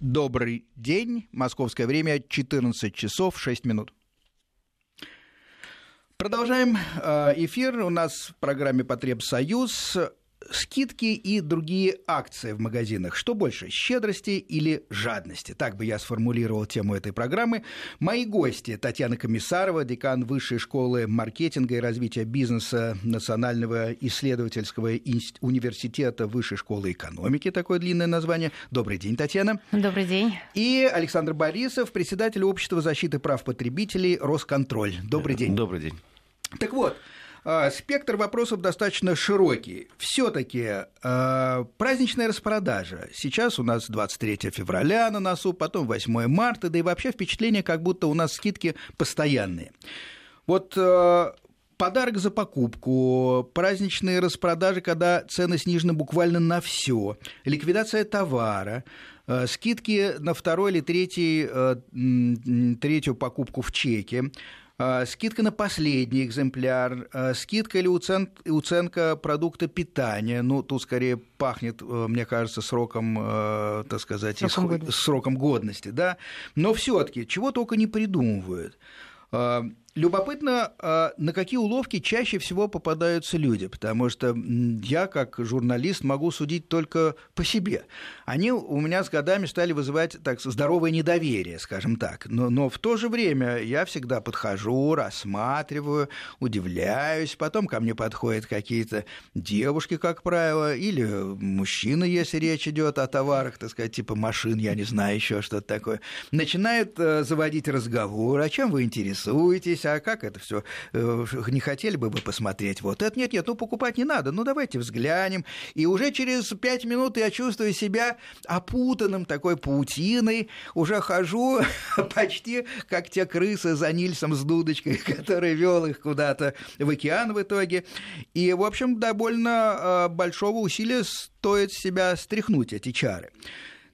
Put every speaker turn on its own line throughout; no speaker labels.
Добрый день. Московское время 14 часов 6 минут. Продолжаем э, эфир. У нас в программе «Потребсоюз» скидки и другие акции в магазинах. Что больше, щедрости или жадности? Так бы я сформулировал тему этой программы. Мои гости Татьяна Комиссарова, декан Высшей школы маркетинга и развития бизнеса Национального исследовательского университета Высшей школы экономики, такое длинное название. Добрый день, Татьяна.
Добрый день.
И Александр Борисов, председатель Общества защиты прав потребителей Росконтроль. Добрый день.
Добрый день.
Так вот, спектр вопросов достаточно широкий. Все-таки э, праздничная распродажа. Сейчас у нас 23 февраля на носу, потом 8 марта, да и вообще впечатление, как будто у нас скидки постоянные. Вот э, подарок за покупку, праздничные распродажи, когда цены снижены буквально на все, ликвидация товара, скидки на второй или третий, третью покупку в чеке, а, скидка на последний экземпляр, а, скидка или уценка продукта питания, ну, тут скорее пахнет, э, мне кажется, сроком, э, так сказать, сроком, исход... сроком годности, да, но все таки чего только не придумывают. Любопытно, а, на какие уловки чаще всего попадаются люди, потому что я, как журналист, могу судить только по себе. Они у меня с годами стали вызывать так, здоровое недоверие, скажем так. Но, но в то же время я всегда подхожу, рассматриваю, удивляюсь. Потом ко мне подходят какие-то девушки, как правило, или мужчины, если речь идет о товарах, так сказать, типа машин, я не знаю, еще что-то такое. Начинают э, заводить разговор, о чем вы интересуетесь, а как это все? Э, не хотели бы вы посмотреть? Вот это нет, нет, ну покупать не надо, ну давайте взглянем. И уже через пять минут я чувствую себя опутанным такой паутиной, уже хожу почти как те крысы за Нильсом с дудочкой, который вел их куда-то в океан в итоге. И, в общем, довольно э, большого усилия стоит себя стряхнуть эти чары.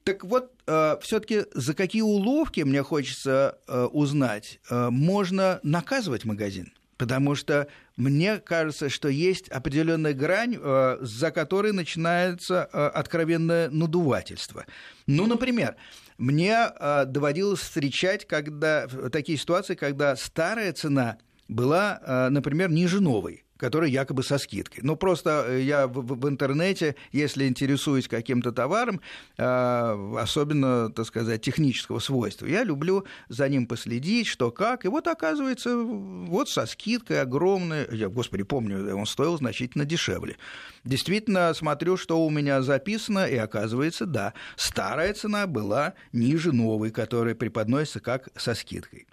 Так вот, э, все-таки за какие уловки, мне хочется э, узнать, э, можно наказывать магазин? Потому что мне кажется, что есть определенная грань, за которой начинается откровенное надувательство. Ну, например, мне доводилось встречать когда, такие ситуации, когда старая цена была, например, ниже новой который якобы со скидкой. Ну, просто э, я в, в интернете, если интересуюсь каким-то товаром, э, особенно, так сказать, технического свойства, я люблю за ним последить, что как. И вот оказывается, вот со скидкой огромной, я, господи, помню, он стоил значительно дешевле. Действительно, смотрю, что у меня записано, и оказывается, да, старая цена была ниже новой, которая преподносится как со скидкой.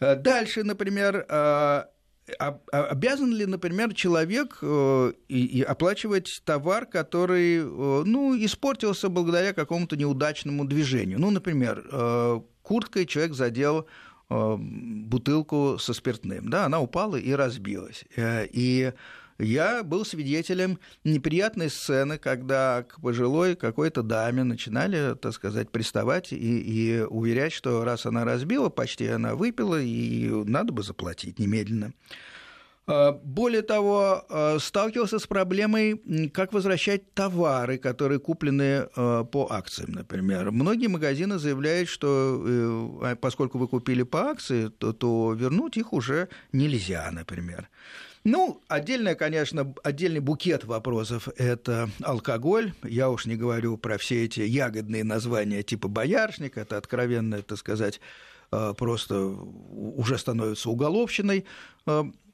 Э, дальше, например, а обязан ли, например, человек э, оплачивать товар, который э, ну, испортился благодаря какому-то неудачному движению? Ну, например, э, курткой человек задел бутылку со спиртным, да, она упала и разбилась. И я был свидетелем неприятной сцены, когда к пожилой какой-то даме начинали, так сказать, приставать и, и уверять, что раз она разбила, почти она выпила, и надо бы заплатить немедленно. А, более того, а, сталкивался с проблемой, как возвращать товары, которые куплены а, по акциям, например. Многие магазины заявляют, что э, поскольку вы купили по акции, то, то вернуть их уже нельзя, например. Ну, отдельно, конечно, отдельный букет вопросов – это алкоголь. Я уж не говорю про все эти ягодные названия типа бояршник. Это откровенно, так сказать, просто уже становится уголовщиной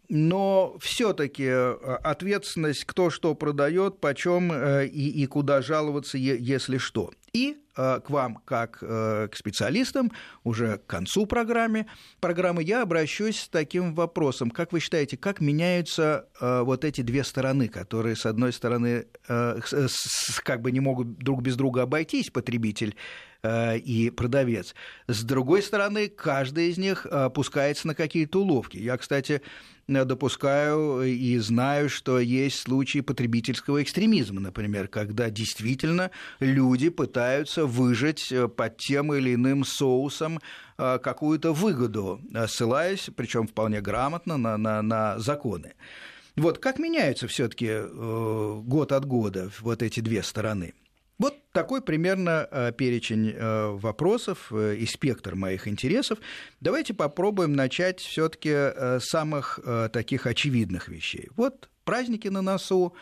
но все-таки э, ответственность, кто что продает, почем э, и, и куда жаловаться, если что. И э, к вам, как к специалистам, уже к концу программы, программы я обращусь с таким вопросом. Как вы считаете, как меняются вот эти две стороны, которые, с одной стороны, как бы не могут друг без друга обойтись, потребитель и продавец. С другой стороны, каждый из них опускается на какие-то уловки. Я, кстати, допускаю и знаю, что есть случаи потребительского экстремизма, например, когда действительно люди пытаются выжать э, под тем или иным соусом э, какую-то выгоду, ссылаясь, причем вполне грамотно, на, на, на законы. Вот как меняются все-таки э, год от года вот эти две стороны? Вот такой примерно э, перечень э, вопросов и спектр моих интересов. Давайте попробуем начать все-таки с самых таких очевидных вещей. Вот праздники на носу.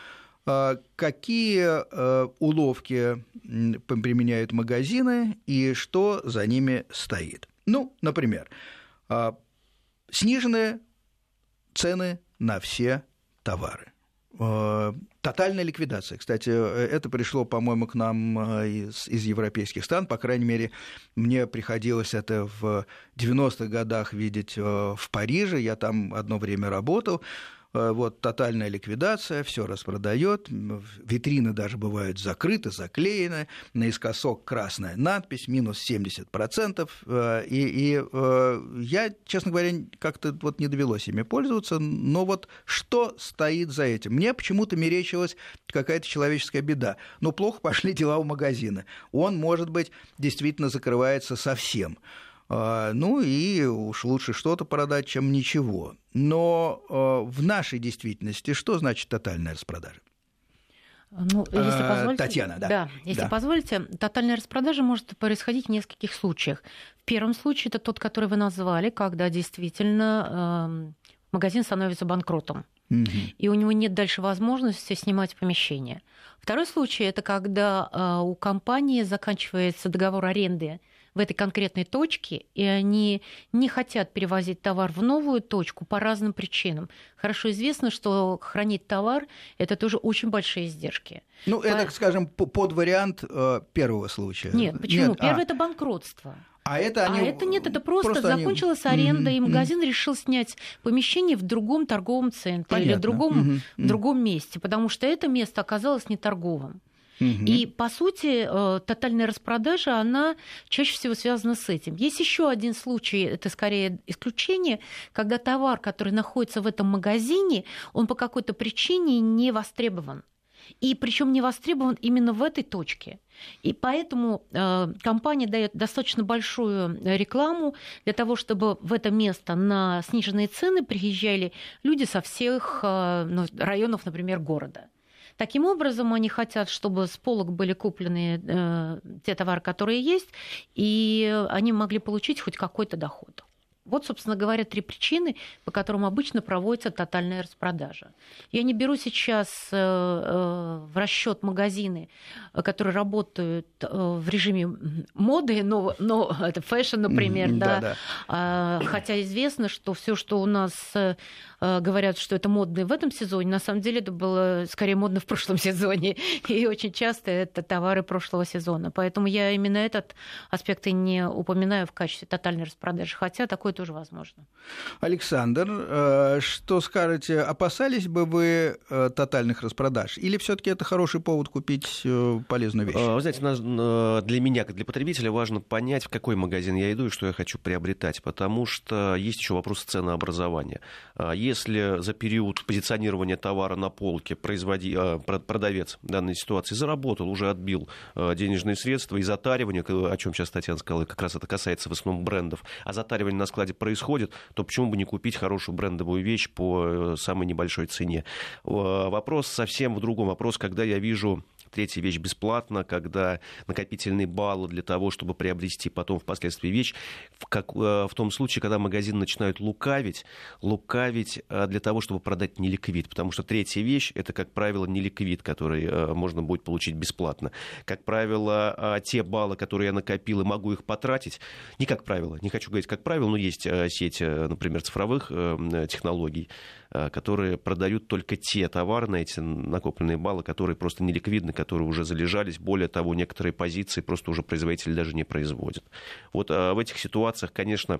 Какие уловки применяют магазины и что за ними стоит? Ну, например, сниженные цены на все товары. Э, тотальная ликвидация. Кстати, это пришло, по-моему, к нам э, из, из европейских стран. По крайней мере, мне приходилось это в 90-х годах видеть э, в Париже. Я там одно время работал. Э, вот тотальная ликвидация, все распродает, витрины даже бывают закрыты, заклеены, наискосок красная надпись, минус 70%, э, и, и э, я, честно говоря, как-то вот не довелось ими пользоваться, но вот что стоит за этим? Мне почему-то мерещилась какая-то человеческая беда, но плохо пошли дела у магазина, он, может быть, действительно закрывается совсем. А, ну и уж лучше что-то продать, чем ничего. Но а, в нашей действительности что значит тотальная распродажа?
Ну, если а, позволите, Татьяна, да. Да, если да. позволите, тотальная распродажа может происходить в нескольких случаях. В первом случае это тот, который вы назвали, когда действительно э, магазин становится банкротом. Угу. И у него нет дальше возможности снимать помещение. Второй случай это когда э, у компании заканчивается договор аренды в этой конкретной точке, и они не хотят перевозить товар в новую точку по разным причинам. Хорошо известно, что хранить товар – это тоже очень большие издержки.
Ну, по... это, скажем, под вариант э, первого случая.
Нет, почему? Нет, Первый а... – это банкротство. А это, они... а это нет, это просто, просто закончилась они... аренда, mm-hmm. и магазин mm-hmm. решил снять помещение в другом торговом центре Понятно. или в другом, mm-hmm. в другом месте, потому что это место оказалось не торговым. И, по сути, э, тотальная распродажа, она чаще всего связана с этим. Есть еще один случай, это скорее исключение, когда товар, который находится в этом магазине, он по какой-то причине не востребован. И причем не востребован именно в этой точке. И поэтому э, компания дает достаточно большую рекламу для того, чтобы в это место на сниженные цены приезжали люди со всех э, ну, районов, например, города. Таким образом, они хотят, чтобы с полок были куплены э, те товары, которые есть, и они могли получить хоть какой-то доход. Вот, собственно говоря, три причины, по которым обычно проводится тотальная распродажа. Я не беру сейчас э, э, в расчет магазины, которые работают э, в режиме моды, но, но это fashion, например, да, да. А, хотя известно, что все, что у нас говорят, что это модно в этом сезоне, на самом деле это было скорее модно в прошлом сезоне, и очень часто это товары прошлого сезона. Поэтому я именно этот аспект и не упоминаю в качестве тотальной распродажи, хотя такое тоже возможно.
Александр, э, что скажете, опасались бы вы э, тотальных распродаж? Или все таки это хороший повод купить э, полезную вещь?
Вы знаете, для меня, как для потребителя, важно понять, в какой магазин я иду и что я хочу приобретать, потому что есть еще вопрос ценообразования. Если за период позиционирования товара на полке производи... продавец в данной ситуации заработал, уже отбил денежные средства и затаривание, о чем сейчас Татьяна сказала, как раз это касается в основном брендов, а затаривание на складе складе происходит, то почему бы не купить хорошую брендовую вещь по э, самой небольшой цене? Вопрос совсем в другом. Вопрос, когда я вижу третья вещь бесплатно, когда накопительные баллы для того, чтобы приобрести потом впоследствии вещь, в, как, э, в том случае, когда магазины начинают лукавить, лукавить э, для того, чтобы продать неликвид, потому что третья вещь это, как правило, неликвид, который э, можно будет получить бесплатно. Как правило, те баллы, которые я накопил, и могу их потратить, не как правило, не хочу говорить как правило, но есть сеть, например, цифровых технологий, которые продают только те товары на эти накопленные баллы, которые просто неликвидны, которые уже залежались. Более того, некоторые позиции просто уже производитель даже не производит. Вот а, в этих ситуациях, конечно,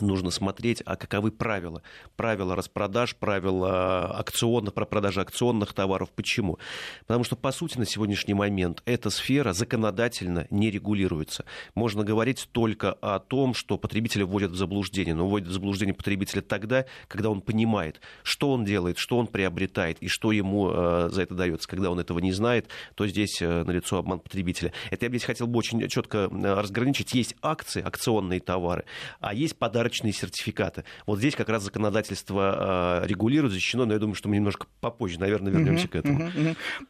нужно смотреть, а каковы правила. Правила распродаж, правила акционных, про продажи акционных товаров. Почему? Потому что, по сути, на сегодняшний момент эта сфера законодательно не регулируется. Можно говорить только о том, что потребителя вводят в заблуждение. Но вводят в заблуждение потребителя тогда, когда он понимает, что он делает, что он приобретает и что ему э, за это дается. Когда он этого не знает, то здесь э, налицо обман потребителя. Это я здесь хотел бы очень четко э, разграничить. Есть акции, акционные товары, а есть подарки подарочные сертификаты. Вот здесь как раз законодательство регулирует, защищено, но я думаю, что мы немножко попозже, наверное, вернемся к этому.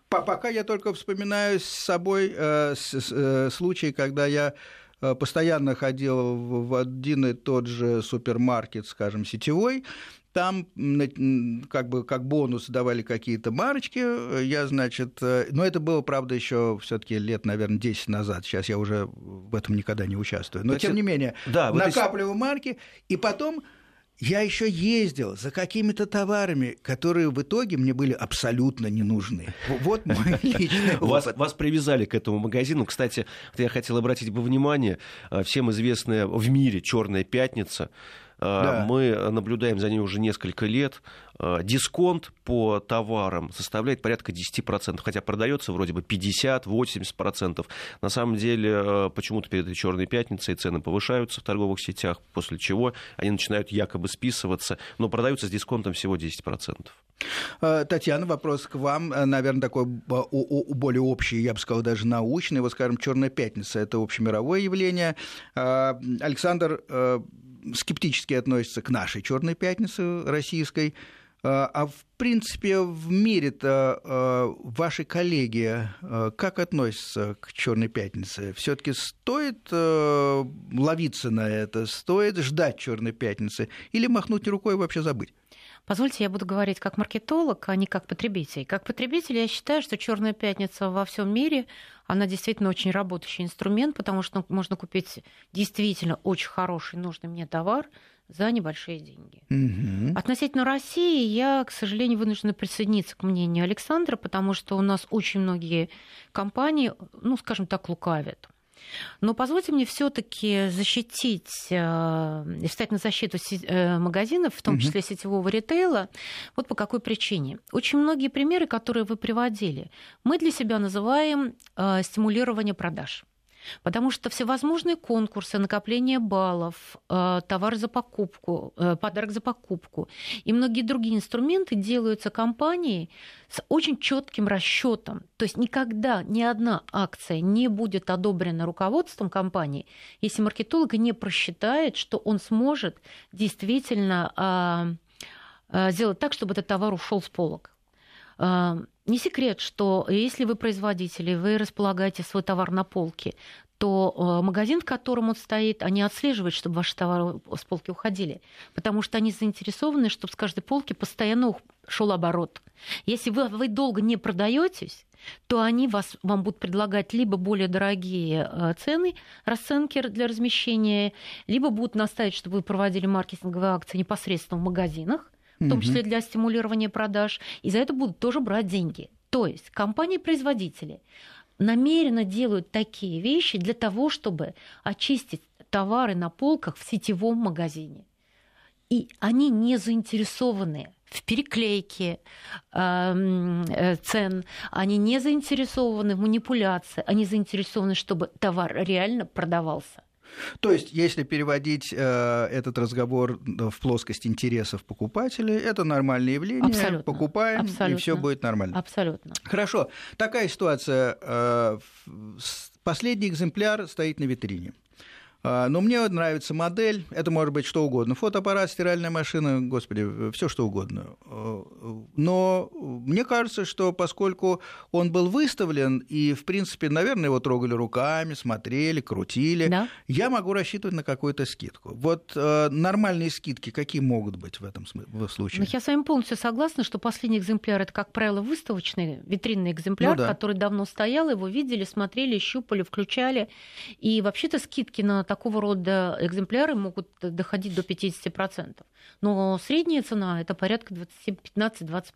Пока я только вспоминаю с собой э, э, случай, когда я э, постоянно ходил в один и тот же супермаркет, скажем, сетевой, там как бы как бонус давали какие-то марочки, я, значит, но это было, правда, еще все-таки лет, наверное, 10 назад. Сейчас я уже в этом никогда не участвую. Но, Кстати, тем не менее, да, накапливаю вот марки, и потом я еще ездил за какими-то товарами, которые в итоге мне были абсолютно не нужны. Вот мой личный опыт.
Вас, вас привязали к этому магазину. Кстати, я хотел обратить бы внимание, э, всем известная в мире «Черная пятница», э, да. Мы наблюдаем за ней уже несколько лет. Э, дисконт по товарам составляет порядка 10%, хотя продается вроде бы 50-80%. На самом деле, э, почему-то перед этой черной пятницей цены повышаются в торговых сетях, после чего они начинают якобы списываться, но продаются с дисконтом всего 10%.
Э, Татьяна, вопрос к вам, наверное, такой более общий, я бы сказал, даже научный. Вот, скажем, Черная пятница это общемировое явление. Александр скептически относится к нашей Черной пятнице российской. А, а в принципе в мире-то а, ваши коллеги а, как относятся к Черной пятнице? Все-таки стоит ловиться на это, стоит ждать Черной пятницы или махнуть рукой и вообще забыть?
Позвольте, я буду говорить как маркетолог, а не как потребитель. Как потребитель я считаю, что Черная пятница во всем мире, она действительно очень работающий инструмент, потому что можно купить действительно очень хороший, нужный мне товар за небольшие деньги. Угу. Относительно России я, к сожалению, вынуждена присоединиться к мнению Александра, потому что у нас очень многие компании, ну, скажем так, лукавят. Но позвольте мне все-таки защитить э, и встать на защиту э, магазинов, в том числе сетевого ритейла. Вот по какой причине. Очень многие примеры, которые вы приводили, мы для себя называем э, стимулирование продаж. Потому что всевозможные конкурсы, накопление баллов, э, товар за покупку, э, подарок за покупку и многие другие инструменты делаются компанией с очень четким расчетом. То есть никогда ни одна акция не будет одобрена руководством компании, если маркетолог не просчитает, что он сможет действительно а, а, сделать так, чтобы этот товар ушел с полок. Не секрет, что если вы производитель, вы располагаете свой товар на полке, то э, магазин, в котором он стоит, они отслеживают, чтобы ваши товары с полки уходили, потому что они заинтересованы, чтобы с каждой полки постоянно шел оборот. Если вы, вы долго не продаетесь, то они вас, вам будут предлагать либо более дорогие э, цены, расценки для размещения, либо будут наставить, чтобы вы проводили маркетинговые акции непосредственно в магазинах, в том числе для стимулирования продаж, и за это будут тоже брать деньги. То есть компании-производители намеренно делают такие вещи для того, чтобы очистить товары на полках в сетевом магазине. И они не заинтересованы в переклейке эм, э, цен, они не заинтересованы в манипуляции, они заинтересованы, чтобы товар реально продавался.
То есть, если переводить э, этот разговор в плоскость интересов покупателей, это нормальное явление. Абсолютно. Покупаем, Абсолютно. и все будет нормально.
Абсолютно.
Хорошо. Такая ситуация. Э, последний экземпляр стоит на витрине. А, но мне нравится модель, это может быть что угодно, фотоаппарат, стиральная машина, господи, все что угодно. А, но мне кажется, что поскольку он был выставлен, и, в принципе, наверное, его трогали руками, смотрели, крутили, да. я могу рассчитывать на какую-то скидку. Вот э, нормальные скидки какие могут быть в этом случае?
Ну, я с вами полностью согласна, что последний экземпляр – это, как правило, выставочный, витринный экземпляр, ну, да. который давно стоял, его видели, смотрели, щупали, включали. И вообще-то скидки на такого рода экземпляры могут доходить до 50%. Но средняя цена это порядка 15-20%.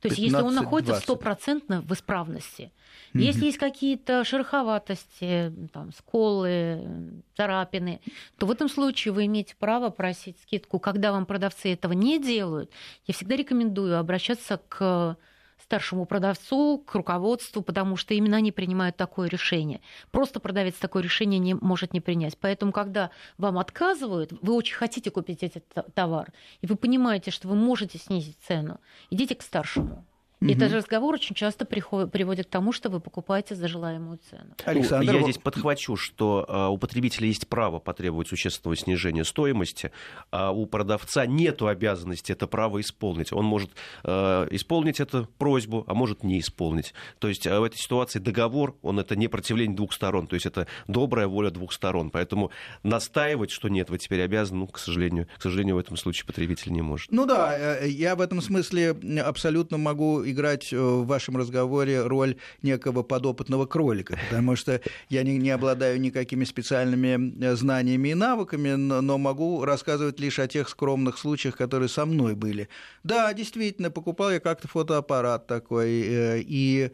То есть, если он находится стопроцентно в исправности, mm если есть какие-то шероховатости, там, сколы, царапины, то в этом случае вы имеете право просить скидку. Когда вам продавцы этого не делают, я всегда рекомендую обращаться к старшему продавцу, к руководству, потому что именно они принимают такое решение. Просто продавец такое решение не может не принять. Поэтому, когда вам отказывают, вы очень хотите купить этот товар, и вы понимаете, что вы можете снизить цену, идите к старшему Угу. Этот разговор очень часто приходит, приводит к тому, что вы покупаете за желаемую цену.
Александр, я здесь подхвачу, что а, у потребителя есть право потребовать существенного снижения стоимости, а у продавца нет обязанности это право исполнить. Он может а, исполнить эту просьбу, а может не исполнить. То есть а, в этой ситуации договор, он это не противление двух сторон, то есть это добрая воля двух сторон. Поэтому настаивать, что нет, вы теперь обязаны, ну, к сожалению, к сожалению, в этом случае потребитель не может.
Ну да, э, я в этом смысле абсолютно могу играть э, в вашем разговоре роль некого подопытного кролика, потому что я не, не обладаю никакими специальными э, знаниями и навыками, но могу рассказывать лишь о тех скромных случаях, которые со мной были. Да, действительно, покупал я как-то фотоаппарат такой, э, и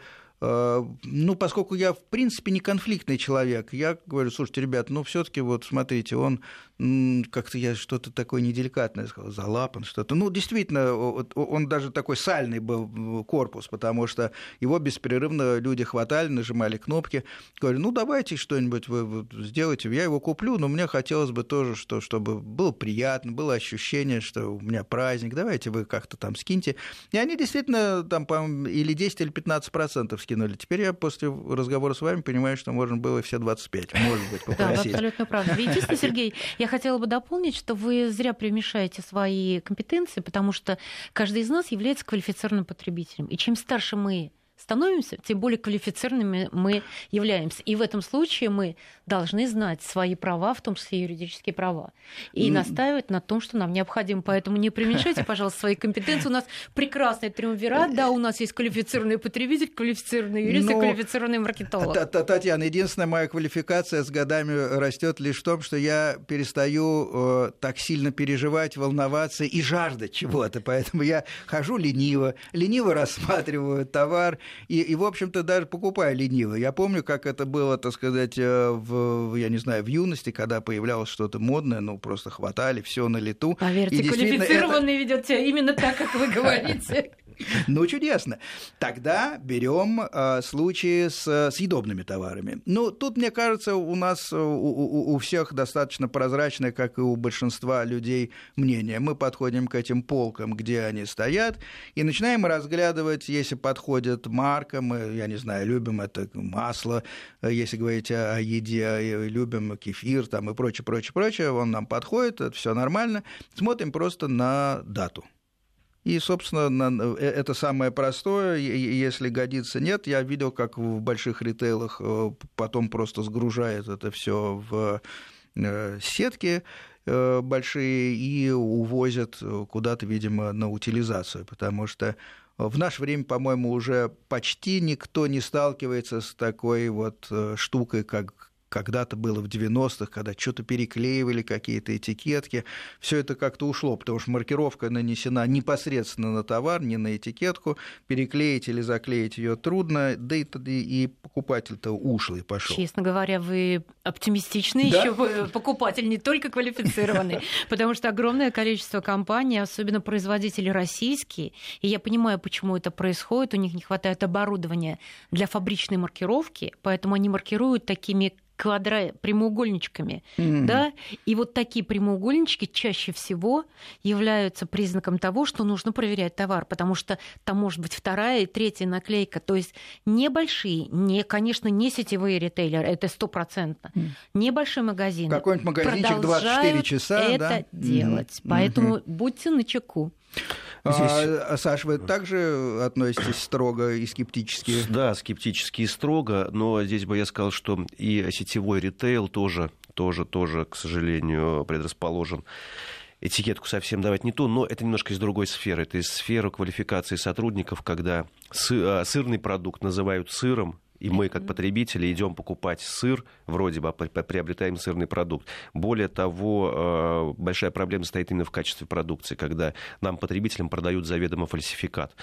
ну, поскольку я, в принципе, не конфликтный человек, я говорю, слушайте, ребят, ну, все таки вот, смотрите, он как-то я что-то такое неделикатное сказал, залапан что-то. Ну, действительно, он даже такой сальный был корпус, потому что его беспрерывно люди хватали, нажимали кнопки. Говорю, ну, давайте что-нибудь вы сделайте, я его куплю, но мне хотелось бы тоже, что, чтобы было приятно, было ощущение, что у меня праздник, давайте вы как-то там скиньте. И они действительно там, или 10, или 15 процентов скинули. Теперь я после разговора с вами понимаю, что можно было все 25, может быть, попросить.
Да, абсолютно правда. Единственное, Сергей, я хотела бы дополнить, что вы зря примешаете свои компетенции, потому что каждый из нас является квалифицированным потребителем. И чем старше мы становимся, тем более квалифицированными мы являемся. И в этом случае мы должны знать свои права, в том числе юридические права, и ну... настаивать на том, что нам необходимо. Поэтому не преуменьшайте, пожалуйста, свои компетенции. У нас прекрасный триумвират, да, у нас есть квалифицированный потребитель, квалифицированный юрист Но... и квалифицированный маркетолог.
Татьяна, единственная моя квалификация с годами растет лишь в том, что я перестаю э, так сильно переживать, волноваться и жаждать чего-то. Поэтому я хожу лениво, лениво рассматриваю товар, и, и в общем-то, даже покупаю лениво. Я помню, как это было, так сказать, э, в, я не знаю, в юности, когда появлялось что-то модное, ну, просто хватали все на лету.
Поверьте, и квалифицированный это... ведет себя именно так, как вы говорите.
Ну, чудесно. Тогда берем э, случаи с съедобными товарами. Ну, тут, мне кажется, у нас у, у, у всех достаточно прозрачное, как и у большинства людей, мнение. Мы подходим к этим полкам, где они стоят, и начинаем разглядывать, если подходит марка, мы, я не знаю, любим это масло, если говорить о еде, любим кефир там и прочее, прочее, прочее, он нам подходит, это все нормально. Смотрим просто на дату. И, собственно, э, это самое простое. Если годится, нет. Я видел, как в больших ритейлах э, потом просто сгружают это все в э, сетки большие и увозят куда-то, видимо, на утилизацию, потому что в наше время, по-моему, уже почти никто не сталкивается с такой вот штукой, как когда-то было в 90-х, когда что-то переклеивали, какие-то этикетки. Все это как-то ушло, потому что маркировка нанесена непосредственно на товар, не на этикетку. Переклеить или заклеить ее трудно, да и, и покупатель-то ушлый пошел.
Честно говоря, вы оптимистичный да? еще покупатель, не только квалифицированный, потому что огромное количество компаний, особенно производители российские, и я понимаю, почему это происходит, у них не хватает оборудования для фабричной маркировки, поэтому они маркируют такими квадра... прямоугольничками, mm-hmm. да, и вот такие прямоугольнички чаще всего являются признаком того, что нужно проверять товар, потому что там может быть вторая и третья наклейка, то есть небольшие, не, конечно, не сетевые ритейлеры, это стопроцентно, mm. небольшой магазин.
Какой-нибудь магазинчик 24 часа,
это
да?
делать, mm-hmm. поэтому mm-hmm. будьте начеку.
Здесь... А, Саш, вы также относитесь строго и скептически?
Да, скептически и строго, но здесь бы я сказал, что и сетевой ритейл тоже, тоже, тоже, к сожалению, предрасположен этикетку совсем давать не ту, но это немножко из другой сферы. Это из сферы квалификации сотрудников, когда а, сырный продукт называют сыром, и мы, как потребители, идем покупать сыр, вроде бы приобретаем сырный продукт. Более того, э, большая проблема стоит именно в качестве продукции, когда нам, потребителям, продают заведомо фальсификат.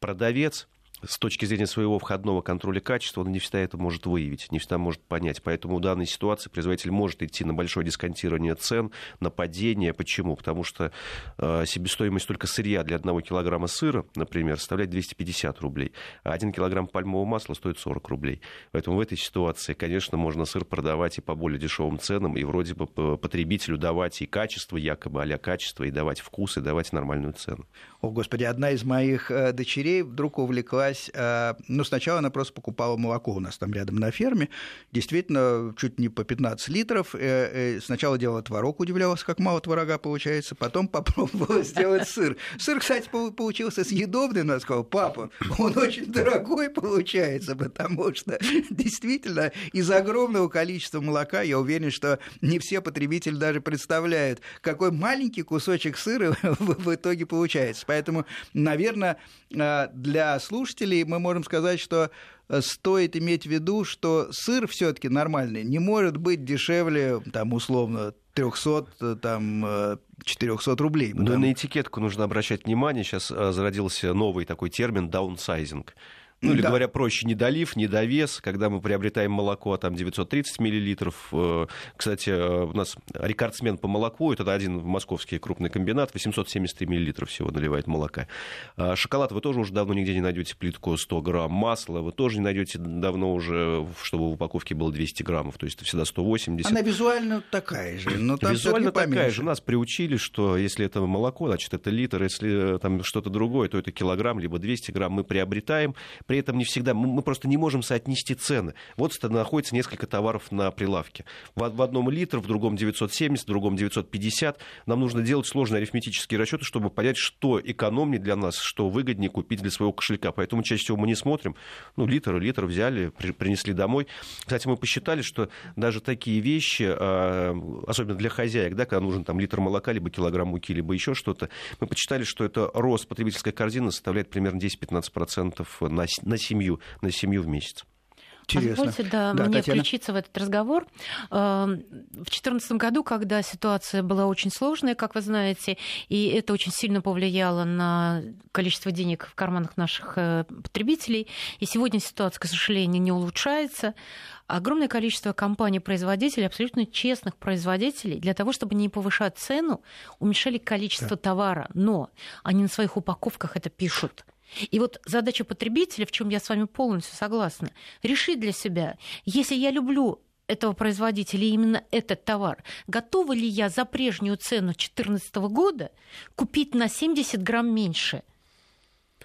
Продавец с точки зрения своего входного контроля качества, он не всегда это может выявить, не всегда может понять. Поэтому в данной ситуации производитель может идти на большое дисконтирование цен, на падение. Почему? Потому что э, себестоимость только сырья для одного килограмма сыра, например, составляет 250 рублей, а один килограмм пальмового масла стоит 40 рублей. Поэтому в этой ситуации, конечно, можно сыр продавать и по более дешевым ценам, и вроде бы потребителю давать и качество, якобы а качество, и давать вкус, и давать нормальную цену.
О, Господи, одна из моих э, дочерей вдруг увлеклась, э, ну, сначала она просто покупала молоко у нас там рядом на ферме, действительно, чуть не по 15 литров, э, сначала делала творог, удивлялась, как мало творога получается, потом попробовала сделать сыр. Сыр, кстати, получился съедобный, она сказала, папа, он очень дорогой получается, потому что действительно из огромного количества молока, я уверен, что не все потребители даже представляют, какой маленький кусочек сыра в итоге получается. Поэтому, наверное, э, для слушателей мы можем сказать, что э, стоит иметь в виду, что сыр все-таки нормальный не может быть дешевле, там, условно, 300, э, там, 400 рублей.
Потому... Но на этикетку нужно обращать внимание. Сейчас зародился новый такой термин даунсайзинг. Ну, или да. говоря проще, недолив, недовес, когда мы приобретаем молоко, там 930 миллилитров. Э, кстати, э, у нас рекордсмен по молоку, это один московский крупный комбинат, 873 миллилитров всего наливает молока. А шоколад вы тоже уже давно нигде не найдете плитку 100 грамм. Масло вы тоже не найдете давно уже, чтобы в упаковке было 200 граммов, то есть это всегда 180.
Она визуально такая же, но
там Визуально такая же. Нас приучили, что если это молоко, значит, это литр, если там что-то другое, то это килограмм, либо 200 грамм мы приобретаем при этом не всегда, мы просто не можем соотнести цены. Вот находится несколько товаров на прилавке. В, одном литр, в другом 970, в другом 950. Нам нужно делать сложные арифметические расчеты, чтобы понять, что экономнее для нас, что выгоднее купить для своего кошелька. Поэтому чаще всего мы не смотрим. Ну, литр, литр взяли, при, принесли домой. Кстати, мы посчитали, что даже такие вещи, а, особенно для хозяек, да, когда нужен там литр молока, либо килограмм муки, либо еще что-то, мы посчитали, что это рост потребительской корзины составляет примерно 10-15% на, на семью, на семью в месяц.
Интересно. Позвольте да, да, мне Татьяна. включиться в этот разговор. Эм, в 2014 году, когда ситуация была очень сложная, как вы знаете, и это очень сильно повлияло на количество денег в карманах наших э, потребителей, и сегодня ситуация, к сожалению, не улучшается, огромное количество компаний-производителей, абсолютно честных производителей, для того, чтобы не повышать цену, уменьшали количество да. товара, но они на своих упаковках это пишут. И вот задача потребителя, в чем я с вами полностью согласна, решить для себя, если я люблю этого производителя именно этот товар, готова ли я за прежнюю цену 2014 года купить на 70 грамм меньше –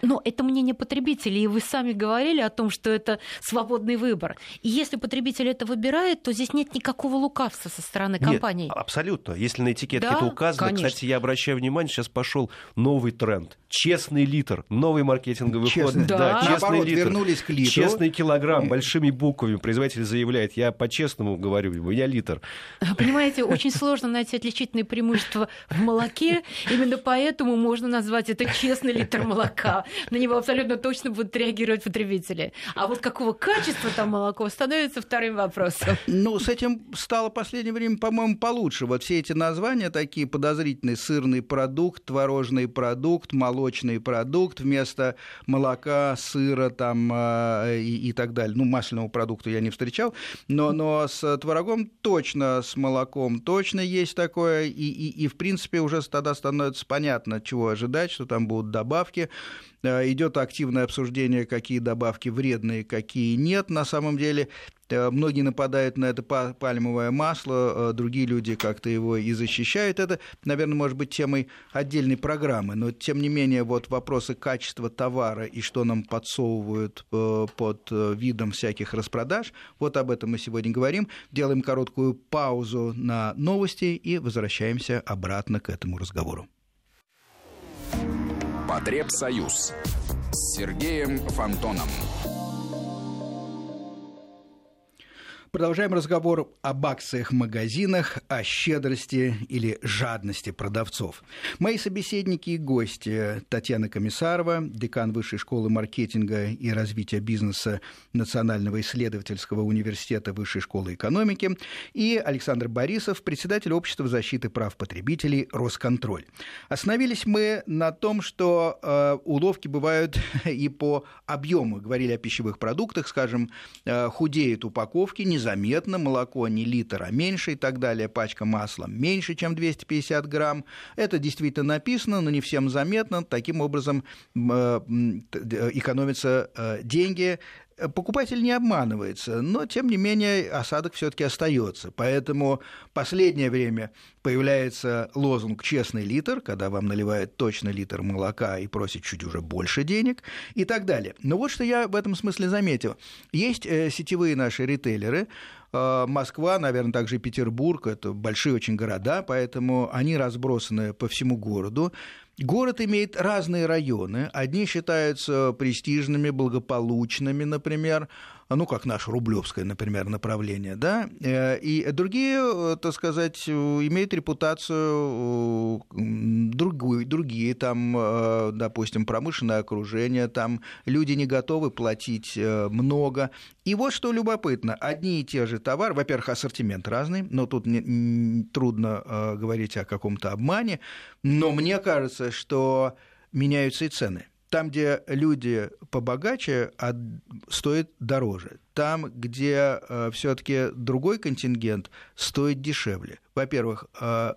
но это мнение потребителей, и вы сами говорили о том, что это свободный выбор. И если потребитель это выбирает, то здесь нет никакого лукавства со стороны компании.
Нет, абсолютно. Если на этикетке да, это указано, конечно. кстати, я обращаю внимание, сейчас пошел новый тренд. Честный литр, новый маркетинговый
честный.
ход.
Да, да честный Наоборот, литр. вернулись к литру.
Честный килограмм, большими буквами. Производитель заявляет, я по-честному говорю, я литр.
Понимаете, очень сложно найти отличительные преимущества в молоке. Именно поэтому можно назвать это честный литр молока на него абсолютно точно будут реагировать потребители. А вот какого качества там молоко становится вторым вопросом.
Ну, с этим стало в последнее время, по-моему, получше. Вот все эти названия такие подозрительные. Сырный продукт, творожный продукт, молочный продукт вместо молока, сыра там э, и, и так далее. Ну, масляного продукта я не встречал, но, но с творогом точно, с молоком точно есть такое, и, и, и в принципе уже тогда становится понятно, чего ожидать, что там будут добавки. Э, идет активное обсуждение, какие добавки вредные, какие нет. На самом деле э, многие нападают на это пальмовое масло, э, другие люди как-то его и защищают. Это, наверное, может быть темой отдельной программы, но тем не менее вот вопросы качества товара и что нам подсовывают под видом всяких распродаж, вот об этом мы сегодня говорим. Делаем короткую паузу на новости и возвращаемся обратно к этому разговору.
Потребсоюз с Сергеем Фонтоном.
Продолжаем разговор об акциях-магазинах, о щедрости или жадности продавцов. Мои собеседники и гости Татьяна Комиссарова, декан Высшей школы маркетинга и развития бизнеса Национального исследовательского университета Высшей школы экономики, и Александр Борисов, председатель Общества защиты прав потребителей «Росконтроль». Остановились мы на том, что э, уловки бывают и по объему. Говорили о пищевых продуктах, скажем, э, худеют упаковки, не незаметно, молоко не литр, а меньше и так далее, пачка масла меньше, чем 250 грамм. Это действительно написано, но не всем заметно. Таким образом э, экономятся э, деньги покупатель не обманывается, но тем не менее осадок все-таки остается. Поэтому последнее время появляется лозунг «честный литр», когда вам наливают точно литр молока и просят чуть уже больше денег и так далее. Но вот что я в этом смысле заметил. Есть э, сетевые наши ритейлеры, э, Москва, наверное, также и Петербург, это большие очень города, поэтому они разбросаны по всему городу. Город имеет разные районы. Одни считаются престижными, благополучными, например, ну, как наше Рублевское, например, направление, да, э, и другие, э, так сказать, имеют репутацию э, другую, другие, там, допустим, промышленное окружение, там люди не готовы платить много. И вот что любопытно, одни и те же товары, во-первых, ассортимент разный, но тут не, не, трудно говорить о каком-то обмане, но мне кажется, что меняются и цены. Там, где люди побогаче, а стоит дороже. Там, где э, все-таки другой контингент стоит дешевле. Во-первых, э,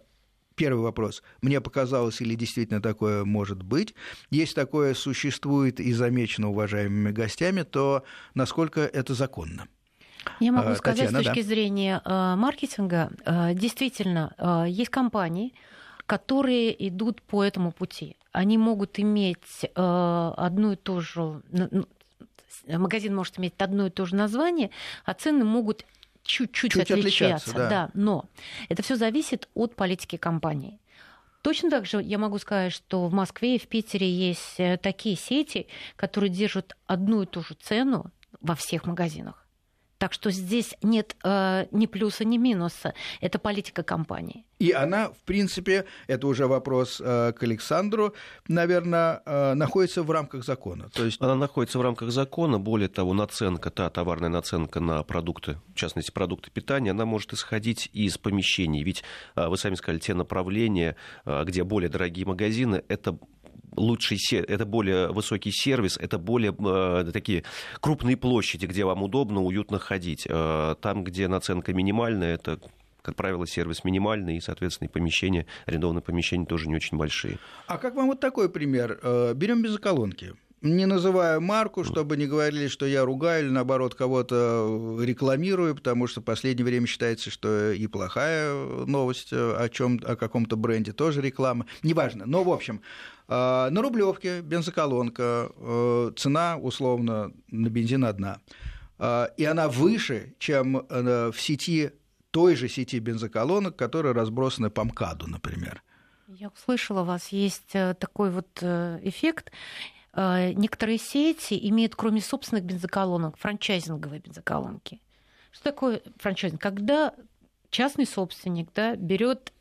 Первый вопрос. Мне показалось, или действительно такое может быть. Если такое существует и замечено уважаемыми гостями, то насколько это законно?
Я могу сказать Татьяна, с точки да. зрения э, маркетинга, действительно, есть компании, которые идут по этому пути. Они могут иметь э, одну и ту же... Магазин может иметь одно и то же название, а цены могут чуть-чуть Чуть отличаться. Да. да, но это все зависит от политики компании. Точно так же я могу сказать, что в Москве и в Питере есть э, такие сети, которые держат одну и ту же цену во всех магазинах. Так что здесь нет э, ни плюса, ни минуса. Это политика компании.
И она, в принципе, это уже вопрос э, к Александру, наверное, э, находится в рамках закона.
То есть... Она находится в рамках закона. Более того, наценка, та товарная наценка на продукты, в частности, продукты питания, она может исходить из помещений. Ведь э, вы сами сказали, те направления, э, где более дорогие магазины, это лучший, это более высокий сервис, это более э, такие крупные площади, где вам удобно, уютно ходить. Э, там, где наценка минимальная, это как правило, сервис минимальный, и, соответственно, и помещения, арендованные помещения тоже не очень большие.
А как вам вот такой пример? Э, Берем безоколонки не называю марку, чтобы не говорили, что я ругаю или, наоборот, кого-то рекламирую, потому что в последнее время считается, что и плохая новость о, чем, о каком-то бренде тоже реклама. Неважно. Но, в общем, э, на Рублевке бензоколонка, э, цена, условно, на бензин одна. Э, и она выше, чем в сети, той же сети бензоколонок, которые разбросаны по МКАДу, например.
Я услышала, у вас есть такой вот эффект. Э, некоторые сети имеют, кроме собственных бензоколонок, франчайзинговые бензоколонки. Что такое франчайзинг? Когда частный собственник да, берет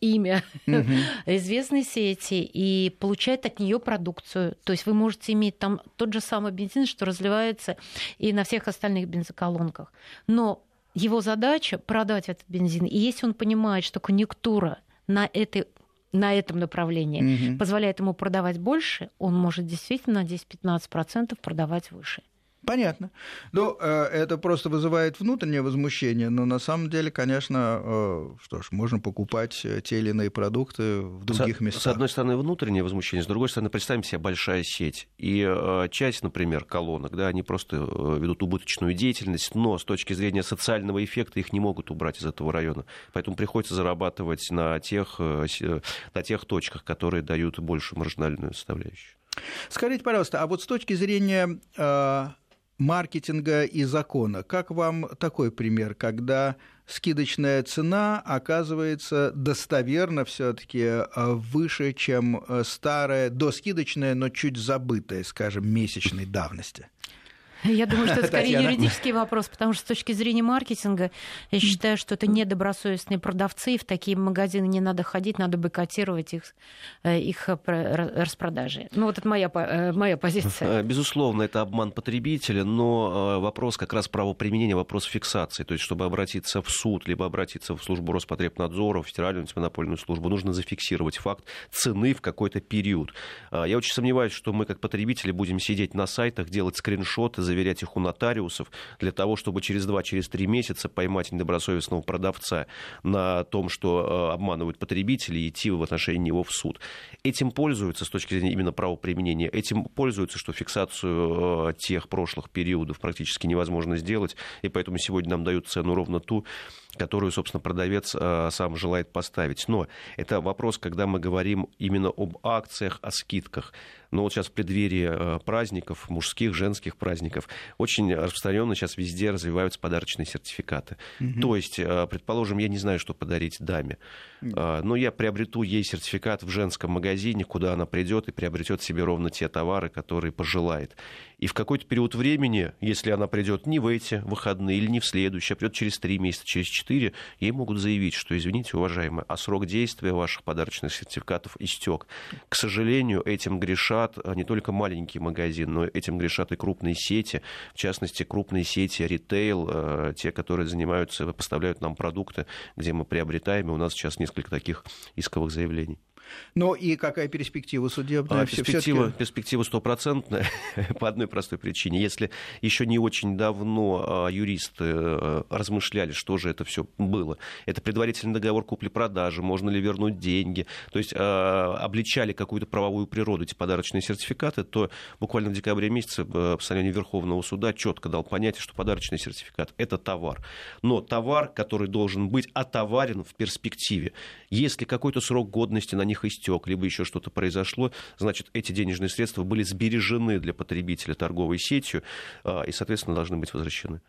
имя угу. известной сети и получает от нее продукцию. То есть вы можете иметь там тот же самый бензин, что разливается и на всех остальных бензоколонках. Но его задача продать этот бензин. И если он понимает, что конъюнктура на этой на этом направлении угу. позволяет ему продавать больше, он может действительно на 10-15% продавать выше.
Понятно. Ну, э, это просто вызывает внутреннее возмущение, но на самом деле, конечно, э, что ж, можно покупать э, те или иные продукты в других
с,
местах.
С одной стороны, внутреннее возмущение, с другой стороны, представим себе большая сеть. И часть, например, колонок, да, они просто ведут убыточную деятельность, но с точки зрения социального эффекта их не могут убрать из этого района. Поэтому приходится зарабатывать на тех, на тех точках, которые дают большую маржинальную составляющую.
Скажите, пожалуйста, а вот с точки зрения маркетинга и закона. Как вам такой пример, когда скидочная цена оказывается достоверно все-таки э, выше, чем э, старая, доскидочная, но чуть забытая, скажем, месячной давности?
Я думаю, что это скорее юридический вопрос, потому что с точки зрения маркетинга я считаю, что это недобросовестные продавцы, и в такие магазины не надо ходить, надо бойкотировать их, э, их распродажи. Ну, вот это моя, э, моя позиция.
Безусловно, это обман потребителя, но вопрос как раз правоприменения, вопрос фиксации. То есть, чтобы обратиться в суд, либо обратиться в службу Роспотребнадзора, в Федеральную антимонопольную службу, нужно зафиксировать факт цены в какой-то период. Я очень сомневаюсь, что мы как потребители будем сидеть на сайтах, делать скриншоты, заверять их у нотариусов, для того, чтобы через два, через три месяца поймать недобросовестного продавца на том, что э, обманывают потребителей, и идти в отношении него в суд. Этим пользуются с точки зрения именно правоприменения, этим пользуются, что фиксацию э, тех прошлых периодов практически невозможно сделать, и поэтому сегодня нам дают цену ровно ту, которую, собственно, продавец э, сам желает поставить. Но это вопрос, когда мы говорим именно об акциях, о скидках. Но вот сейчас в преддверии э, праздников, мужских, женских праздников, очень распространенно сейчас везде развиваются подарочные сертификаты. Угу. То есть, э, предположим, я не знаю, что подарить даме, но я приобрету ей сертификат в женском магазине, куда она придет и приобретет себе ровно те товары, которые пожелает. И в какой-то период времени, если она придет не в эти выходные или не в следующие, а придет через три месяца, через четыре, ей могут заявить, что, извините, уважаемые, а срок действия ваших подарочных сертификатов истек. К сожалению, этим грешат а, не только маленькие магазины, но этим грешат и крупные сети, в частности, крупные сети ритейл, а, те, которые занимаются, поставляют нам продукты, где мы приобретаем, и у нас сейчас несколько таких исковых заявлений.
Но и какая перспектива судебная?
А, перспектива, перспектива стопроцентная по одной простой причине. Если еще не очень давно а, юристы а, размышляли, что же это все было, это предварительный договор купли-продажи, можно ли вернуть деньги, то есть а, обличали какую-то правовую природу эти подарочные сертификаты, то буквально в декабре месяце постановление Верховного суда четко дал понятие, что подарочный сертификат – это товар. Но товар, который должен быть отоварен в перспективе. Если какой-то срок годности на них них истек, либо еще что-то произошло, значит, эти денежные средства были сбережены для потребителя торговой сетью а, и, соответственно, должны быть возвращены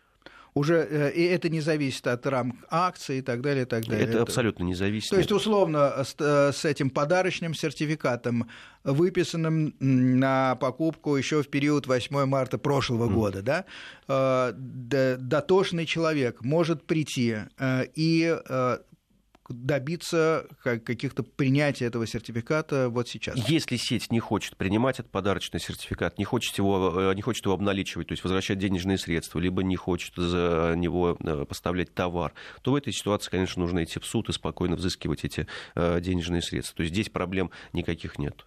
уже э, и это не зависит от рамок акций и так далее, и так далее.
Это, это абсолютно не зависит.
То есть, условно, с, э, с этим подарочным сертификатом, выписанным на покупку еще в период 8 марта прошлого mm. года, да, э, дотошный человек может прийти и добиться каких-то принятия этого сертификата вот сейчас?
Если сеть не хочет принимать этот подарочный сертификат, не хочет его, э, не хочет его обналичивать, то есть возвращать денежные средства, либо не хочет за него э, поставлять товар, то в этой ситуации, конечно, нужно идти в суд и спокойно взыскивать эти э, денежные средства. То есть здесь проблем никаких нет.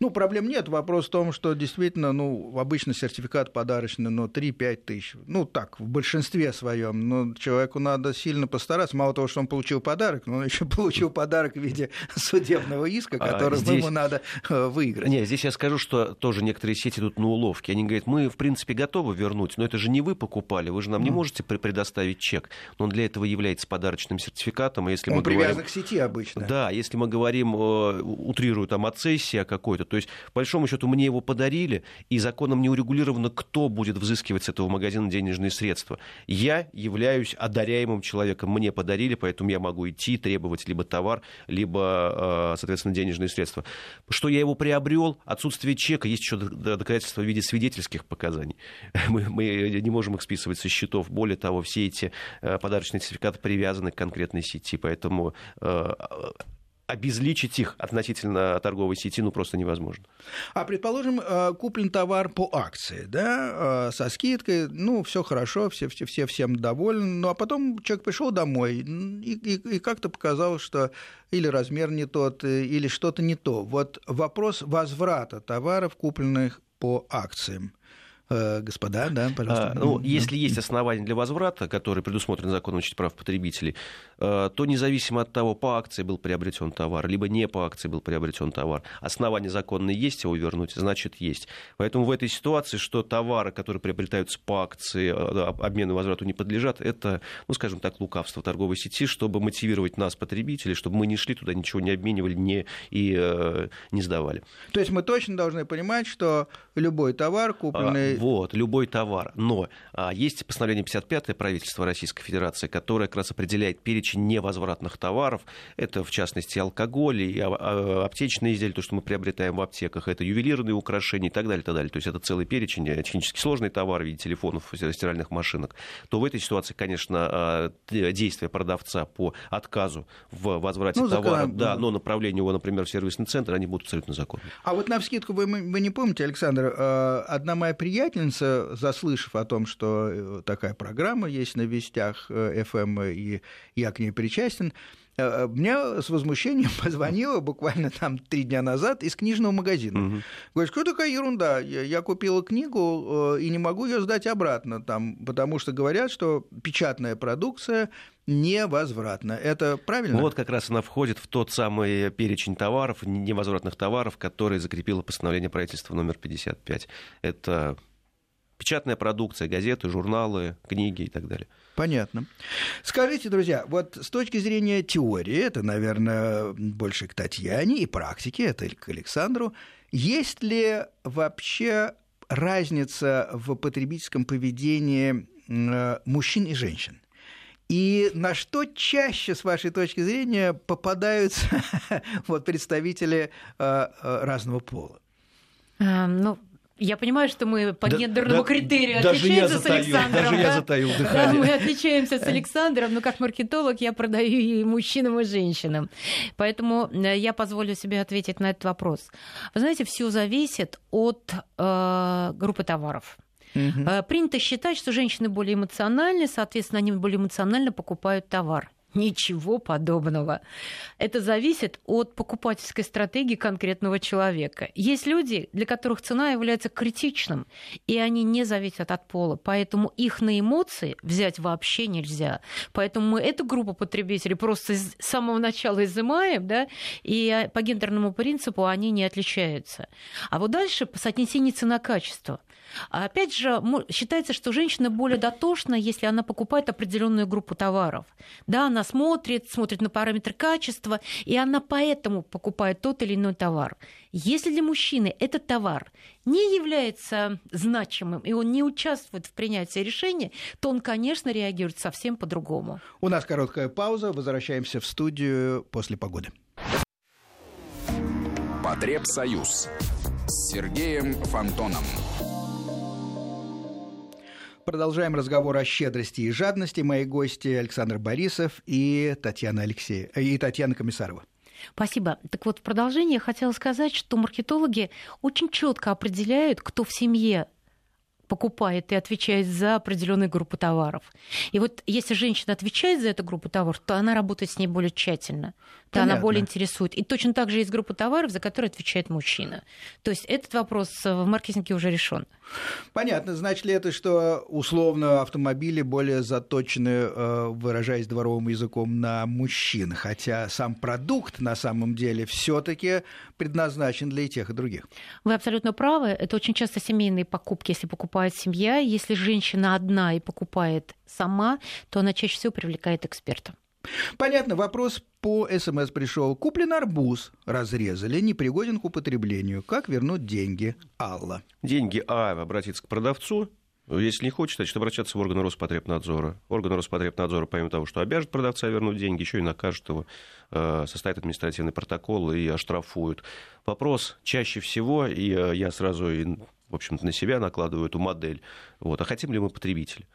Ну, проблем нет. Вопрос в том, что действительно, ну, обычно сертификат подарочный, ну, 3-5 тысяч. Ну, так, в большинстве своем. Но человеку надо сильно постараться. Мало того, что он получил подарок, но он еще получил подарок в виде судебного иска, а который а здесь... ему надо э, выиграть.
Нет, здесь я скажу, что тоже некоторые сети идут на уловки. Они говорят, мы, в принципе, готовы вернуть, но это же не вы покупали, вы же нам не можете предоставить чек. Но он для этого является подарочным сертификатом. А если
он
мы
привязан
говорим...
к сети обычно.
Да, если мы говорим, э, утрирую там о цессии какой-то, то есть, по большому счету, мне его подарили, и законом не урегулировано, кто будет взыскивать с этого магазина денежные средства. Я являюсь одаряемым человеком, мне подарили, поэтому я могу идти требовать либо товар, либо, э, соответственно, денежные средства. Что я его приобрел, отсутствие чека, есть еще доказательства в виде свидетельских показаний. Мы, мы не можем их списывать со счетов. Более того, все эти э, подарочные сертификаты привязаны к конкретной сети, поэтому э, обезличить их относительно торговой сети ну, просто невозможно.
А предположим, э, куплен товар по акции, да, э, со скидкой, ну, все хорошо, все, все, все всем довольны, ну, а потом человек пришел домой и, и, и как-то показалось, что или размер не тот, э, или что-то не то. Вот вопрос возврата товаров, купленных по акциям. Э, господа, да,
пожалуйста. А, ну, если есть основания для возврата, которые предусмотрены законом защите прав потребителей, э, то независимо от того, по акции был приобретен товар, либо не по акции был приобретен товар, основания законные есть его вернуть, значит, есть. Поэтому в этой ситуации, что товары, которые приобретаются по акции, э, обмену и возврату не подлежат, это, ну, скажем так, лукавство торговой сети, чтобы мотивировать нас, потребителей, чтобы мы не шли туда, ничего не обменивали не, и э, не сдавали.
То есть мы точно должны понимать, что любой товар, купленный
Вот, любой товар. Но а, есть постановление 55 правительства Российской Федерации, которое как раз определяет перечень невозвратных товаров. Это, в частности, алкоголь и а, а, аптечные изделия, то, что мы приобретаем в аптеках, это ювелирные украшения и так далее, и так далее. То есть это целый перечень, э, технически сложный товар в виде телефонов, стиральных машинок. То в этой ситуации, конечно, а, действия продавца по отказу в возврате ну, товара, закон... да, но направлению его, например, в сервисный центр, они будут абсолютно законны.
А вот на вскидку вы, вы не помните, Александр, одна моя приятельница, заслышав о том, что э, такая программа есть на Вестях FM, э, и я к ней причастен, мне с возмущением позвонила буквально там три дня назад из книжного магазина. Угу. Говорит, что такая ерунда? Я, я купила книгу и не могу ее сдать обратно, там, потому что говорят, что печатная продукция невозвратно. Это правильно?
Вот как раз она входит в тот самый перечень товаров, невозвратных товаров, который закрепило постановление правительства номер 55. Это печатная продукция, газеты, журналы, книги и так далее.
Понятно. Скажите, друзья, вот с точки зрения теории, это, наверное, больше к Татьяне, и практике, это к Александру, есть ли вообще разница в потребительском поведении э, мужчин и женщин? И на что чаще, с вашей точки зрения, попадаются вот, представители э, э, разного пола?
Ну, я понимаю, что мы по да, гендерному да, критерию даже отличаемся с Александром.
Даже
да?
я затаил дыхание.
Да, мы отличаемся с Александром, но как маркетолог я продаю и мужчинам, и женщинам. Поэтому э, я позволю себе ответить на этот вопрос. Вы знаете, все зависит от э, группы товаров. Угу. Принято считать, что женщины более эмоциональны, соответственно, они более эмоционально покупают товар. Ничего подобного. Это зависит от покупательской стратегии конкретного человека. Есть люди, для которых цена является критичным, и они не зависят от пола, поэтому их на эмоции взять вообще нельзя. Поэтому мы эту группу потребителей просто с самого начала изымаем, да, и по гендерному принципу они не отличаются. А вот дальше по соотнесению цена-качество. А опять же, считается, что женщина более дотошна, если она покупает определенную группу товаров. Да, она смотрит, смотрит на параметры качества, и она поэтому покупает тот или иной товар. Если для мужчины этот товар не является значимым, и он не участвует в принятии решения, то он, конечно, реагирует совсем по-другому.
У нас короткая пауза. Возвращаемся в студию после погоды.
Потребсоюз с Сергеем Фонтоном.
Продолжаем разговор о щедрости и жадности. Мои гости Александр Борисов и Татьяна Алексеева, и Татьяна Комиссарова.
Спасибо. Так вот, в продолжение я хотела сказать, что маркетологи очень четко определяют, кто в семье покупает и отвечает за определенную группу товаров. И вот если женщина отвечает за эту группу товаров, то она работает с ней более тщательно, то она более интересует. И точно так же есть группа товаров, за которые отвечает мужчина. То есть этот вопрос в маркетинге уже решен.
Понятно. Значит ли это, что условно автомобили более заточены, э, выражаясь дворовым языком, на мужчин, хотя сам продукт на самом деле все-таки предназначен для и тех, и других?
Вы абсолютно правы. Это очень часто семейные покупки, если покупает семья. Если женщина одна и покупает сама, то она чаще всего привлекает эксперта.
Понятно, вопрос по СМС пришел. Куплен арбуз, разрезали, непригоден к употреблению. Как вернуть деньги? Алла.
Деньги, а, обратиться к продавцу, если не хочет, значит, обращаться в органы Роспотребнадзора. Органы Роспотребнадзора, помимо того, что обяжет продавца вернуть деньги, еще и накажет его, э, составит административный протокол и оштрафуют. Вопрос чаще всего, и э, я сразу, в общем-то, на себя накладываю эту модель, вот, а хотим ли мы потребитель?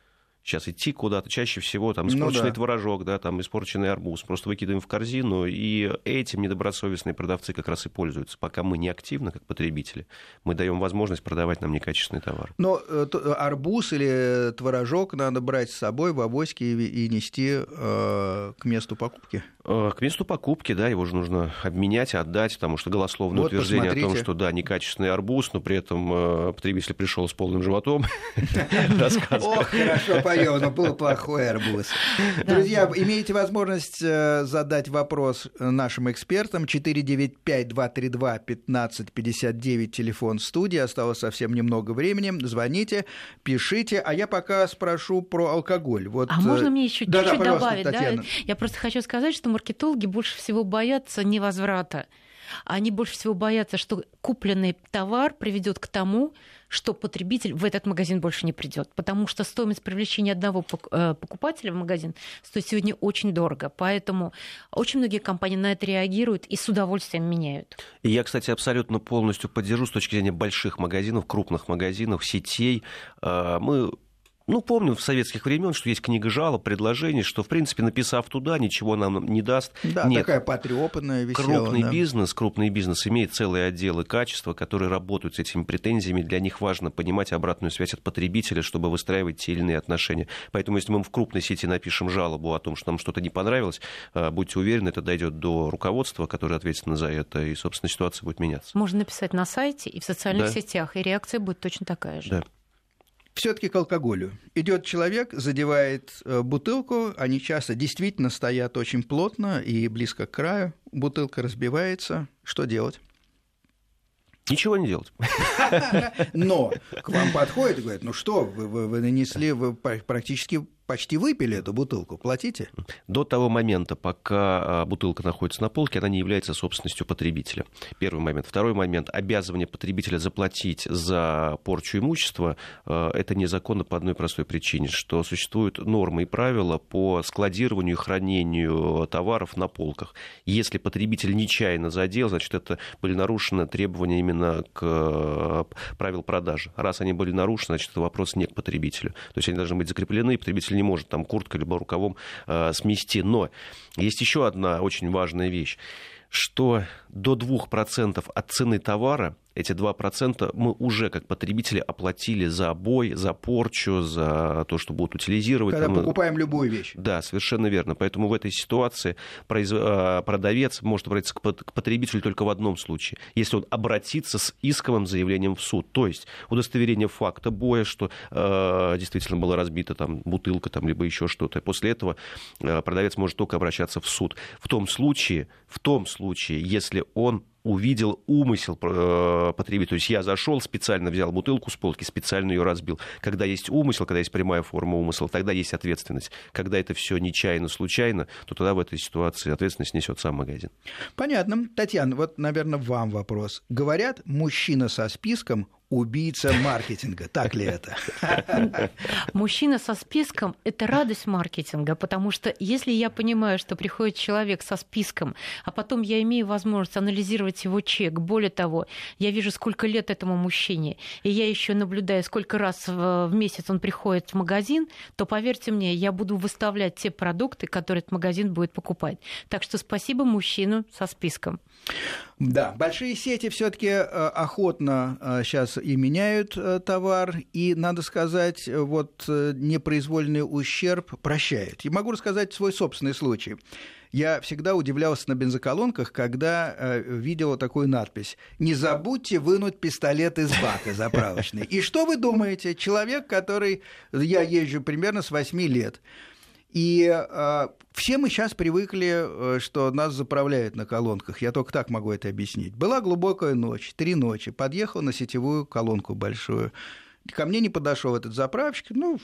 Сейчас идти куда-то, чаще всего там испорченный ну, да. творожок, да, там испорченный арбуз, просто выкидываем в корзину, и этим недобросовестные продавцы как раз и пользуются, пока мы не активны, как потребители, мы даем возможность продавать нам некачественный товар.
Но э, арбуз или творожок надо брать с собой в авоське и, и нести э, к месту покупки?
Э, к месту покупки, да, его же нужно обменять, отдать, потому что голословное вот, утверждение посмотрите. о том, что да, некачественный арбуз, но при этом э, потребитель пришел с полным животом.
Ох, хорошо поел, но был плохой арбуз. Друзья, имеете возможность э, задать вопрос нашим экспертам. 495-232-1559, телефон студии. Осталось совсем немного времени. Звоните, пишите. А я пока спрошу про алкоголь.
Вот, а можно мне еще чуть-чуть добавить? Да? Я просто хочу сказать, что маркетологи больше всего боятся невозврата. Они больше всего боятся, что купленный товар приведет к тому, что потребитель в этот магазин больше не придет, потому что стоимость привлечения одного э, покупателя в магазин стоит сегодня очень дорого, поэтому очень многие компании на это реагируют и с удовольствием меняют.
И я, кстати, абсолютно полностью поддержу с точки зрения больших магазинов, крупных магазинов, сетей. Э, мы ну, помню в советских времен, что есть книга жалоб, предложений, что, в принципе, написав туда, ничего нам не даст.
Да, Нет. такая потрепанная висела.
Крупный
да.
бизнес, крупный бизнес имеет целые отделы качества, которые работают с этими претензиями. Для них важно понимать обратную связь от потребителя, чтобы выстраивать те или иные отношения. Поэтому, если мы в крупной сети напишем жалобу о том, что нам что-то не понравилось, а, будьте уверены, это дойдет до руководства, которое ответственно за это, и, собственно, ситуация будет меняться.
Можно написать на сайте и в социальных да. сетях, и реакция будет точно такая же.
Да все-таки к алкоголю. Идет человек, задевает э, бутылку, они часто действительно стоят очень плотно и близко к краю, бутылка разбивается. Что делать?
Ничего не делать.
Но к вам подходит и говорит, ну что, вы, вы, вы нанесли, вы практически почти выпили эту бутылку, платите?
До того момента, пока а, бутылка находится на полке, она не является собственностью потребителя. Первый момент. Второй момент. Обязывание потребителя заплатить за порчу имущества а, – это незаконно по одной простой причине, что существуют нормы и правила по складированию и хранению товаров на полках. Если потребитель нечаянно задел, значит, это были нарушены требования именно к а, правил продажи. Раз они были нарушены, значит, это вопрос не к потребителю. То есть они должны быть закреплены, и потребитель не может там курткой либо рукавом э, смести. Но есть еще одна очень важная вещь что до 2% от цены товара эти 2% мы уже как потребители оплатили за обой, за порчу, за то, что будут утилизировать.
Когда там, покупаем любую вещь.
Да, совершенно верно. Поэтому в этой ситуации произ... А, продавец может обратиться к потребителю только в одном случае, если он обратится с исковым заявлением в суд. То есть удостоверение факта боя, что э, действительно была разбита там, бутылка там, либо еще что-то. После этого э, продавец может только обращаться в суд. В том случае, в том случае, если он увидел умысел э, потребителя. То есть я зашел, специально взял бутылку с полки, специально ее разбил. Когда есть умысел, когда есть прямая форма умысла, тогда есть ответственность. Когда это все нечаянно, случайно, то тогда в этой ситуации ответственность несет сам магазин.
Понятно. Татьяна, вот, наверное, вам вопрос. Говорят, мужчина со списком убийца маркетинга. Так ли это?
Мужчина со списком – это радость маркетинга, потому что если я понимаю, что приходит человек со списком, а потом я имею возможность анализировать его чек, более того, я вижу, сколько лет этому мужчине, и я еще наблюдаю, сколько раз в месяц он приходит в магазин, то, поверьте мне, я буду выставлять те продукты, которые этот магазин будет покупать. Так что спасибо мужчину со списком.
Да, большие сети все-таки э, охотно сейчас э, и меняют э, товар, и, надо сказать, вот непроизвольный ущерб прощают. И могу рассказать свой собственный случай. Я всегда удивлялся на бензоколонках, когда э, видел такую надпись «Не забудьте вынуть пистолет из бака заправочный». И что вы думаете? Человек, который... Я езжу примерно с 8 лет. И э, все мы сейчас привыкли, э, что нас заправляют на колонках. Я только так могу это объяснить. Была глубокая ночь, три ночи. Подъехал на сетевую колонку большую. Ко мне не подошел этот заправщик. Ну,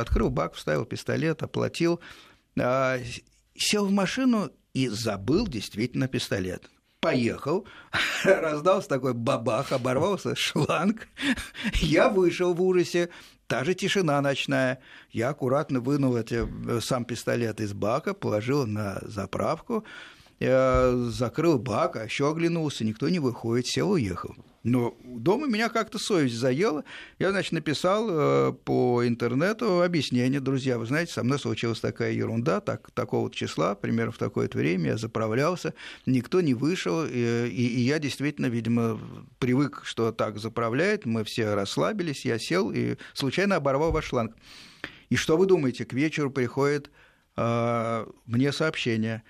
открыл бак, вставил пистолет, оплатил. Э, сел в машину и забыл действительно пистолет поехал, раздался такой бабах, оборвался шланг. Я вышел в ужасе, Та же тишина ночная. Я аккуратно вынул эти, э, сам пистолет из бака, положил на заправку, э, закрыл бак, а еще оглянулся, никто не выходит, сел, уехал. Но дома меня как-то совесть заела. Я, значит, написал э, по интернету объяснение. Друзья, вы знаете, со мной случилась такая ерунда, так, такого числа, примерно в такое-то время я заправлялся, никто не вышел, и, и, и я действительно, видимо, привык, что так заправляет, мы все расслабились, я сел и случайно оборвал ваш шланг. И что вы думаете, к вечеру приходит э, мне сообщение.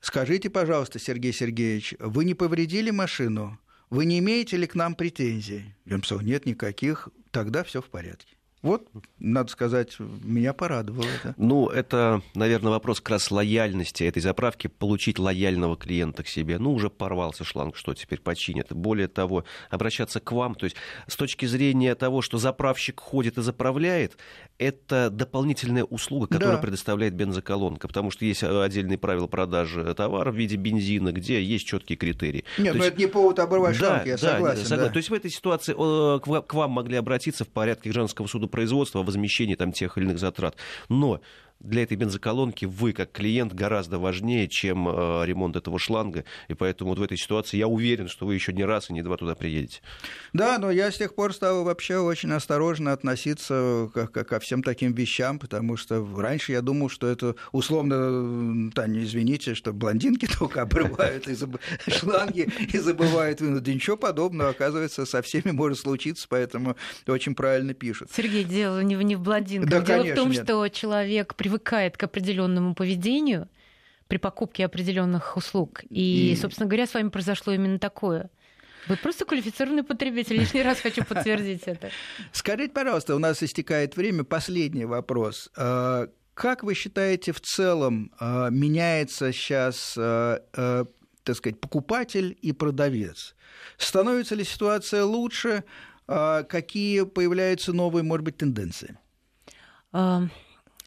Скажите, пожалуйста, Сергей Сергеевич, вы не повредили машину? Вы не имеете ли к нам претензий? Я написал, нет никаких, тогда все в порядке. Вот, надо сказать, меня порадовало это.
Ну, это, наверное, вопрос как раз лояльности этой заправки, получить лояльного клиента к себе. Ну, уже порвался шланг, что теперь починят. Более того, обращаться к вам. То есть, с точки зрения того, что заправщик ходит и заправляет, это дополнительная услуга, которую да. предоставляет бензоколонка, потому что есть отдельные правила продажи товара в виде бензина, где есть четкие критерии.
Нет, но ну, есть... это не повод оборвать да, шланг, я да, согласен.
согласен. Да. То есть в этой ситуации э, к вам могли обратиться в порядке гражданского суда производства о возмещении там, тех или иных затрат. Но для этой бензоколонки вы, как клиент, гораздо важнее, чем э, ремонт этого шланга. И поэтому вот в этой ситуации я уверен, что вы еще не раз и не два туда приедете.
Да, но я с тех пор стал вообще очень осторожно относиться ко, ко всем таким вещам, потому что раньше я думал, что это условно, Таня, извините, что блондинки только обрывают шланги и забывают вынуть. Да ничего подобного, оказывается, со всеми может случиться, поэтому очень правильно пишут.
Сергей, дело не в блондинках. Дело в том, что человек при привыкает к определенному поведению при покупке определенных услуг. И, и, собственно говоря, с вами произошло именно такое. Вы просто квалифицированный потребитель. Лишний раз хочу подтвердить это.
Скажите, пожалуйста, у нас истекает время. Последний вопрос. А, как вы считаете, в целом а, меняется сейчас, а, так сказать, покупатель и продавец? Становится ли ситуация лучше? Какие появляются новые, может быть, тенденции?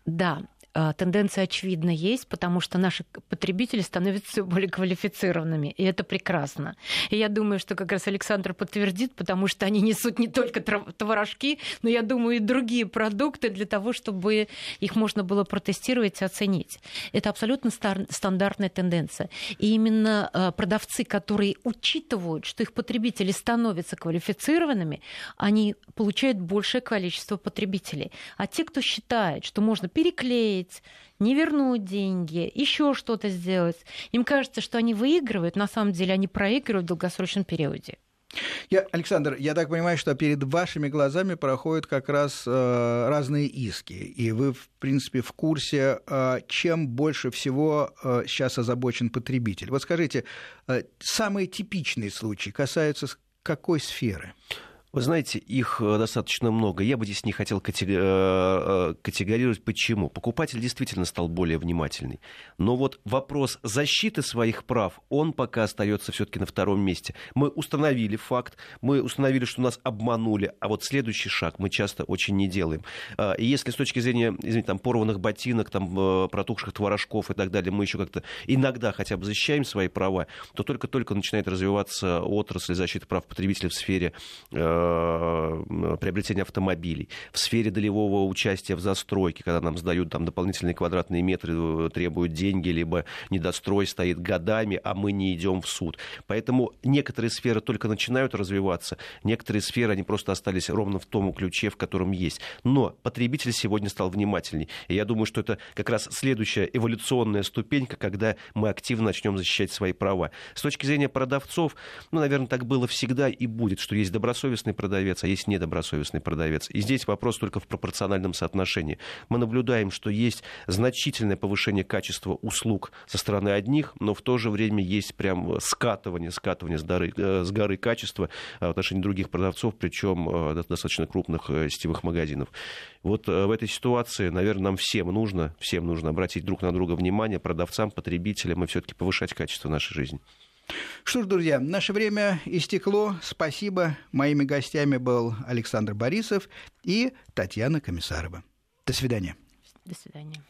Да, тенденция очевидно есть, потому что наши потребители становятся все более квалифицированными, и это прекрасно. И я думаю, что как раз Александр подтвердит, потому что они несут не только творожки, но, я думаю, и другие продукты для того, чтобы их можно было протестировать и оценить. Это абсолютно стандартная тенденция. И именно а, продавцы, которые учитывают, что их потребители становятся квалифицированными, они получают большее количество потребителей. А те, кто считает, что можно переклеить, забыть, не вернуть деньги, еще что-то сделать. Им кажется, что они выигрывают, на самом деле они проигрывают в долгосрочном периоде.
Я, Александр, я так понимаю, что перед вашими глазами проходят как раз э, разные иски, и вы, в принципе, в курсе, э, чем больше всего э, сейчас озабочен потребитель. Вот скажите, э, самые типичные случаи касаются какой сферы?
Вы знаете, их э, достаточно много. Я бы здесь не хотел э, э, категорировать, почему. Покупатель действительно стал более внимательный. Но вот вопрос защиты своих прав, он пока остается все-таки на втором месте. Мы установили факт, мы установили, что нас обманули, а вот следующий шаг мы часто очень не делаем. И если с точки зрения, извините, там, порванных ботинок, там, протухших творожков и так далее, мы еще как-то иногда хотя бы защищаем свои права, то только-только начинает развиваться отрасль защиты прав потребителей в сфере приобретения автомобилей, в сфере долевого участия в застройке, когда нам сдают там дополнительные квадратные метры, э, требуют деньги, либо недострой стоит годами, а мы не идем в суд. Поэтому некоторые сферы только начинают развиваться, некоторые сферы, они просто остались ровно в том ключе, в котором есть. Но потребитель сегодня стал внимательней. И я думаю, что это как раз следующая эволюционная ступенька, когда мы активно начнем защищать свои права. С точки зрения продавцов, ну, наверное, так было всегда и будет, что есть добросовестные добросовестный продавец, а есть недобросовестный продавец. И здесь вопрос только в пропорциональном соотношении. Мы наблюдаем, что есть значительное повышение качества услуг со стороны одних, но в то же время есть прям скатывание, скатывание с горы, э, с горы качества в отношении других продавцов, причем э, достаточно крупных э, сетевых магазинов. Вот в этой ситуации, наверное, нам всем нужно, всем нужно обратить друг на друга внимание, продавцам, потребителям и все-таки повышать качество нашей жизни.
Что ж, друзья, наше время истекло. Спасибо. Моими гостями был Александр Борисов и Татьяна Комиссарова. До свидания.
До свидания.